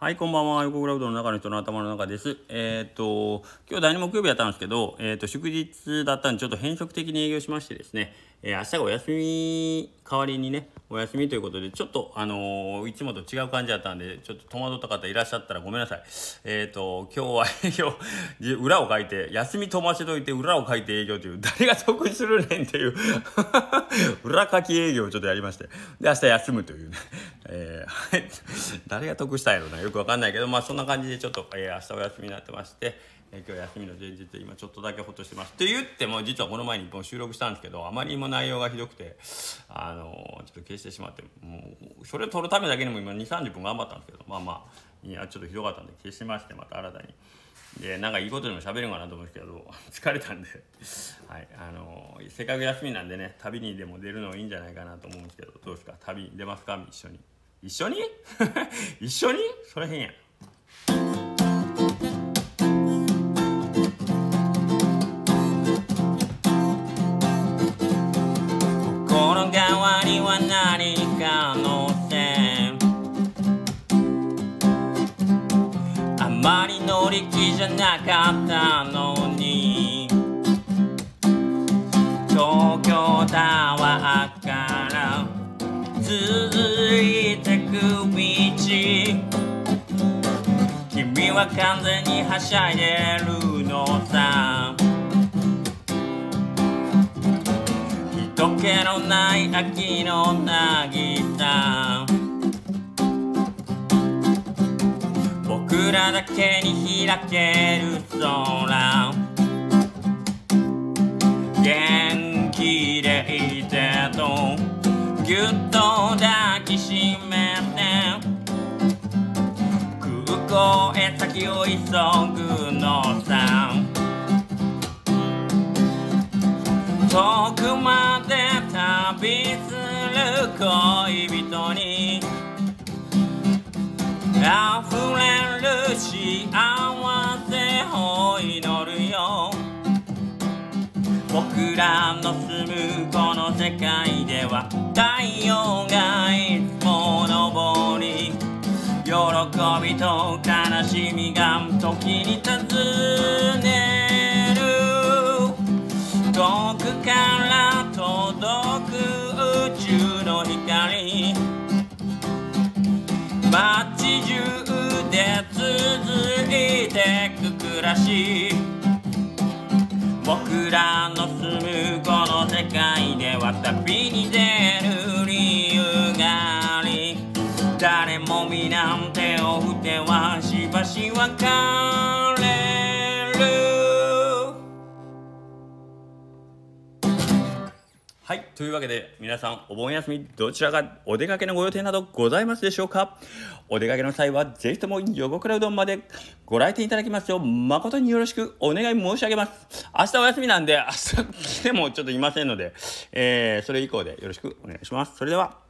はい、こんばんは。横クラウドの中の人の頭の中です。えっ、と、今日第2木曜日やったんですけど、えっ、と、祝日だったんで、ちょっと変則的に営業しましてですね、えー明日がお休み代わりにね、お休みということで、ちょっと、あのいつもと違う感じだったんで、ちょっと戸惑った方いらっしゃったらごめんなさい。えっ、と、今日は 営業、裏を書いて、休み飛ばしといて裏を書いて営業という、誰が得するねんっていう、裏書き営業をちょっとやりまして、で、明日休むというね、えー 誰が得したんやろな、よくわかんないけど、まあそんな感じでちょっと、えー明日お休みになってまして、えー今日休みの前日今ちょっとだけほっとしてます。って言っても実はこの前に一本収録したんですけどあまりにも内容がひどくてあのーちょっと消してしまってもうそれを撮るためだけにも今2 3 0分頑張ったんですけどまあまあいやちょっとひどかったんで消しましてまた新たに。でなんかいいことでも喋るんかなと思うんですけど 疲れたんで、はいあのーせっかく休みなんでね旅にでも出るのいいんじゃないかなと思うんですけどどうですか？旅に出ますか？一緒に。一緒に？一緒に？それ変やん。心変わりは何かのせあまり乗り気じゃなかったのに。東京タワーから続いてく道君は完全にはしゃいでるのさ。人気のない秋の渚僕らだけに開ける空。抱きしめて。空港へ先を急ぐのさ。遠くまで旅する恋人に。溢れる幸せを祈るよ。僕らの住むこの世界では太陽がいつも昇り喜びと悲しみが時に尋ねる。遠くから届く宇宙の光。街中で続いてく暮らし。僕らの旅に出る理由があり誰も皆手を振ってはしばし別れるはい。というわけで、皆さん、お盆休み、どちらかお出かけのご予定などございますでしょうか？お出かけの際は、ぜひとも横倉うどんまでご来店いただきますよう、誠によろしくお願い申し上げます。明日お休みなんで、明日来てもちょっといませんので、えー、それ以降でよろしくお願いします。それでは。